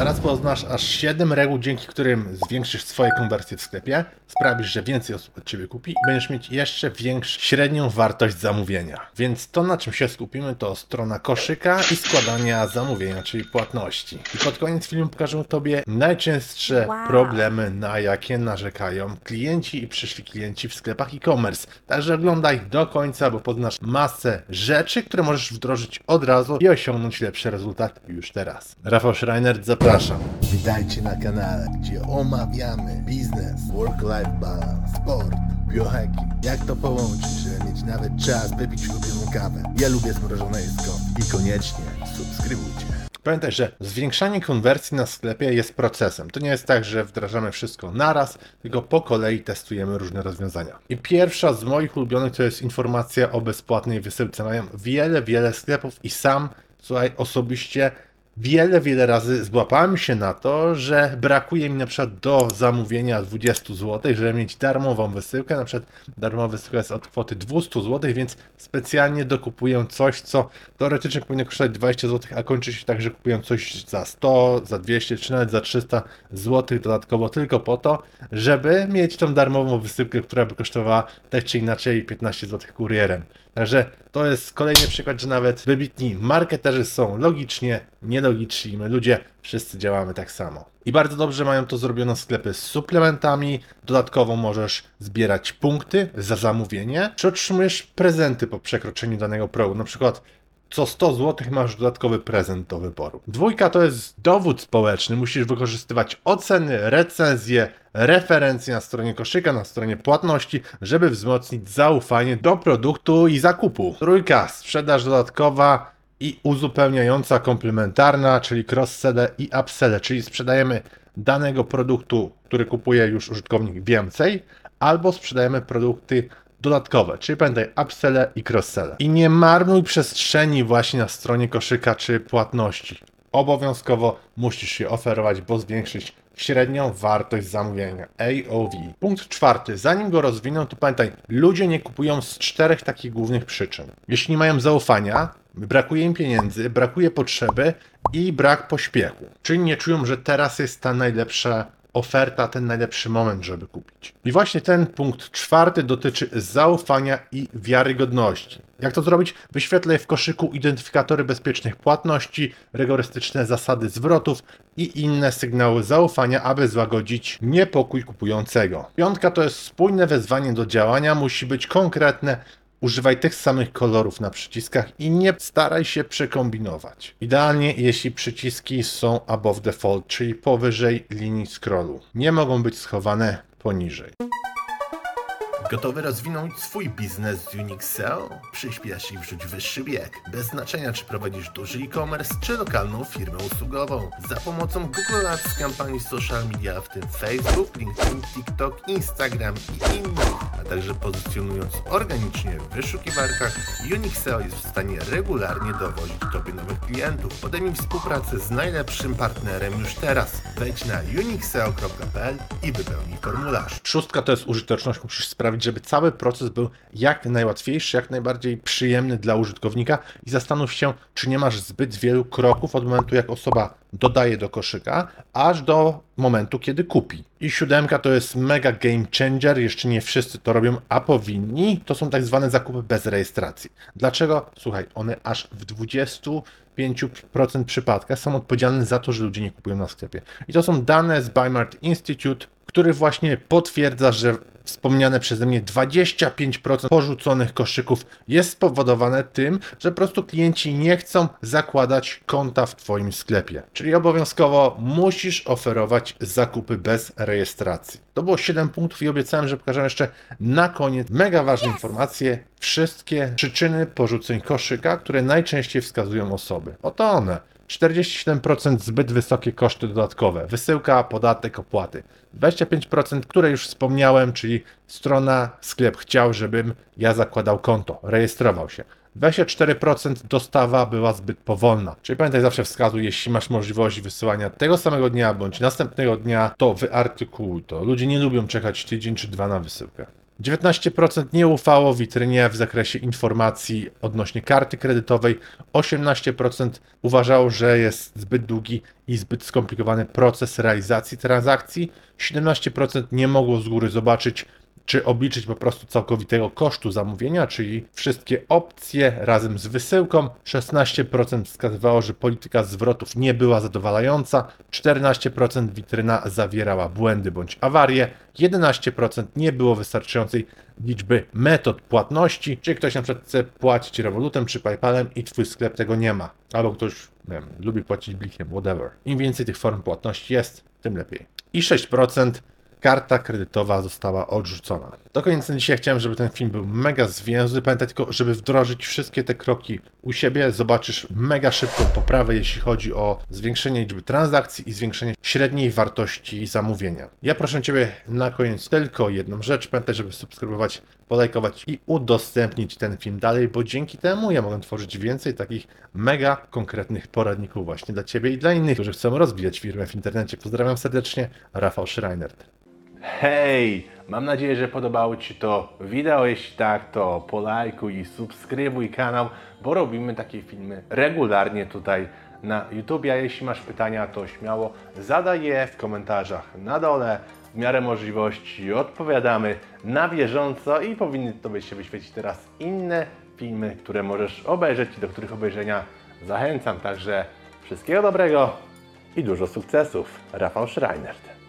Zaraz poznasz aż 7 reguł, dzięki którym zwiększysz swoje konwersje w sklepie, sprawisz, że więcej osób od Ciebie kupi i będziesz mieć jeszcze większą średnią wartość zamówienia. Więc to, na czym się skupimy, to strona koszyka i składania zamówienia, czyli płatności. I pod koniec filmu pokażę Tobie najczęstsze Wow. problemy, na jakie narzekają klienci i przyszli klienci w sklepach e-commerce. Także oglądaj do końca, bo poznasz masę rzeczy, które możesz wdrożyć od razu i osiągnąć lepszy rezultat już teraz. Rafał Schreiner, zapraszam. Witajcie na kanale, gdzie omawiamy biznes, work-life balance, sport, biohacking. Jak to połączyć, żeby mieć nawet czas wypić ulubioną kawę. Ja lubię zmrożone jedzko i koniecznie subskrybujcie. Pamiętaj, że zwiększanie konwersji na sklepie jest procesem. To nie jest tak, że wdrażamy wszystko naraz, tylko po kolei testujemy różne rozwiązania. I pierwsza z moich ulubionych to jest informacja o bezpłatnej wysyłce. Mają wiele, wiele sklepów i sam, słuchaj, osobiście wiele, wiele razy złapałem się na to, że brakuje mi na przykład do zamówienia 20 zł, żeby mieć darmową wysyłkę. Na przykład darmowa wysyłka jest od kwoty 200 zł, więc specjalnie dokupuję coś, co teoretycznie powinno kosztować 20 zł, a kończy się tak, że kupuję coś za 100, za 200 czy nawet za 300 zł dodatkowo tylko po to, żeby mieć tą darmową wysyłkę, która by kosztowała tak czy inaczej 15 zł kurierem. Także to jest kolejny przykład, że nawet wybitni marketerzy są logicznie, nielogiczni. My ludzie wszyscy działamy tak samo. I bardzo dobrze mają to zrobione sklepy z suplementami. Dodatkowo możesz zbierać punkty za zamówienie, czy otrzymujesz prezenty po przekroczeniu danego progu. Na przykład co 100 zł masz dodatkowy prezent do wyboru. Dwójka to jest dowód społeczny. Musisz wykorzystywać oceny, recenzje, referencje na stronie koszyka, na stronie płatności, żeby wzmocnić zaufanie do produktu i zakupu. Trójka, sprzedaż dodatkowa i uzupełniająca komplementarna, czyli cross-selle i upselle, czyli sprzedajemy danego produktu, który kupuje już użytkownik więcej, albo sprzedajemy produkty dodatkowe, czyli pamiętaj upselle i cross-selle. I nie marnuj przestrzeni właśnie na stronie koszyka czy płatności. Obowiązkowo musisz je oferować, bo zwiększyć średnią wartość zamówienia AOV. Punkt czwarty. Zanim go rozwinę, to pamiętaj, ludzie nie kupują z czterech takich głównych przyczyn. Jeśli nie mają zaufania, brakuje im pieniędzy, brakuje potrzeby i brak pośpiechu. Czyli nie czują, że teraz jest ta najlepsza oferta, ten najlepszy moment, żeby kupić. I właśnie ten punkt czwarty dotyczy zaufania i wiarygodności. Jak to zrobić? Wyświetlaj w koszyku identyfikatory bezpiecznych płatności, rygorystyczne zasady zwrotów i inne sygnały zaufania, aby złagodzić niepokój kupującego. Piątka to jest spójne wezwanie do działania, musi być konkretne, Używaj tych samych kolorów na przyciskach i nie staraj się przekombinować. Idealnie, jeśli przyciski są above default, czyli powyżej linii scrollu. Nie mogą być schowane poniżej. Gotowy rozwinąć swój biznes z Unixel? Przyspiesz i wrzuć wyższy bieg. Bez znaczenia, czy prowadzisz duży e-commerce, czy lokalną firmę usługową. Za pomocą Google Ads, kampanii social media, w tym Facebook, LinkedIn, TikTok, Instagram i innych, a także pozycjonując organicznie w wyszukiwarkach, Unixel jest w stanie regularnie dowozić Tobie nowych klientów. Podejmij współpracę z najlepszym partnerem już teraz. Wejdź na unixel.pl i wypełnij formularz. Szóstka to jest użyteczność. Musisz sprawić, żeby cały proces był jak najłatwiejszy, jak najbardziej przyjemny dla użytkownika i zastanów się, czy nie masz zbyt wielu kroków od momentu, jak osoba dodaje do koszyka, aż do momentu, kiedy kupi. I siódemka to jest mega game changer. Jeszcze nie wszyscy to robią, a powinni. To są tak zwane zakupy bez rejestracji. Dlaczego? Słuchaj, one aż w 25% przypadkach są odpowiedzialne za to, że ludzie nie kupują na sklepie. I to są dane z Bymart Institute, który właśnie potwierdza, że wspomniane przeze mnie 25% porzuconych koszyków jest spowodowane tym, że po prostu klienci nie chcą zakładać konta w Twoim sklepie. Czyli obowiązkowo musisz oferować zakupy bez rejestracji. To było 7 punktów i obiecałem, że pokażę jeszcze na koniec mega ważne informacje. Wszystkie przyczyny porzuceń koszyka, które najczęściej wskazują osoby. Oto one. 47% zbyt wysokie koszty dodatkowe, wysyłka, podatek, opłaty. 25%, które już wspomniałem, czyli strona, sklep chciał, żebym ja zakładał konto, rejestrował się. 24% dostawa była zbyt powolna. Czyli pamiętaj, zawsze wskazuj, jeśli masz możliwość wysyłania tego samego dnia bądź następnego dnia, to wyartykułuj to. Ludzie nie lubią czekać tydzień czy dwa na wysyłkę. 19% nie ufało witrynie w zakresie informacji odnośnie karty kredytowej, 18% uważało, że jest zbyt długi i zbyt skomplikowany proces realizacji transakcji, 17% nie mogło z góry zobaczyć, czy obliczyć po prostu całkowitego kosztu zamówienia, czyli wszystkie opcje razem z wysyłką. 16% wskazywało, że polityka zwrotów nie była zadowalająca, 14% witryna zawierała błędy bądź awarie, 11% nie było wystarczającej liczby metod płatności, czyli ktoś na przykład chce płacić rewolutem czy PayPalem i twój sklep tego nie ma, albo ktoś wiem, lubi płacić blikiem, whatever. Im więcej tych form płatności jest, tym lepiej. I 6% karta kredytowa została odrzucona. Do końca dzisiaj chciałem, żeby ten film był mega zwięzły. Pamiętaj tylko, żeby wdrożyć wszystkie te kroki u siebie, zobaczysz mega szybką poprawę, jeśli chodzi o zwiększenie liczby transakcji i zwiększenie średniej wartości zamówienia. Ja proszę Ciebie na koniec tylko jedną rzecz. Pamiętaj, żeby subskrybować, polajkować i udostępnić ten film dalej, bo dzięki temu ja mogę tworzyć więcej takich mega konkretnych poradników właśnie dla Ciebie i dla innych, którzy chcą rozwijać firmę w internecie. Pozdrawiam serdecznie, Rafał Schreinert. Hej! Mam nadzieję, że podobało Ci to wideo. Jeśli tak, to polajkuj i subskrybuj kanał, bo robimy takie filmy regularnie tutaj na YouTube. A jeśli masz pytania, to śmiało zadaj je w komentarzach na dole. W miarę możliwości odpowiadamy na bieżąco i powinny Tobie się wyświecić teraz inne filmy, które możesz obejrzeć i do których obejrzenia zachęcam. Także wszystkiego dobrego i dużo sukcesów. Rafał Schreinert.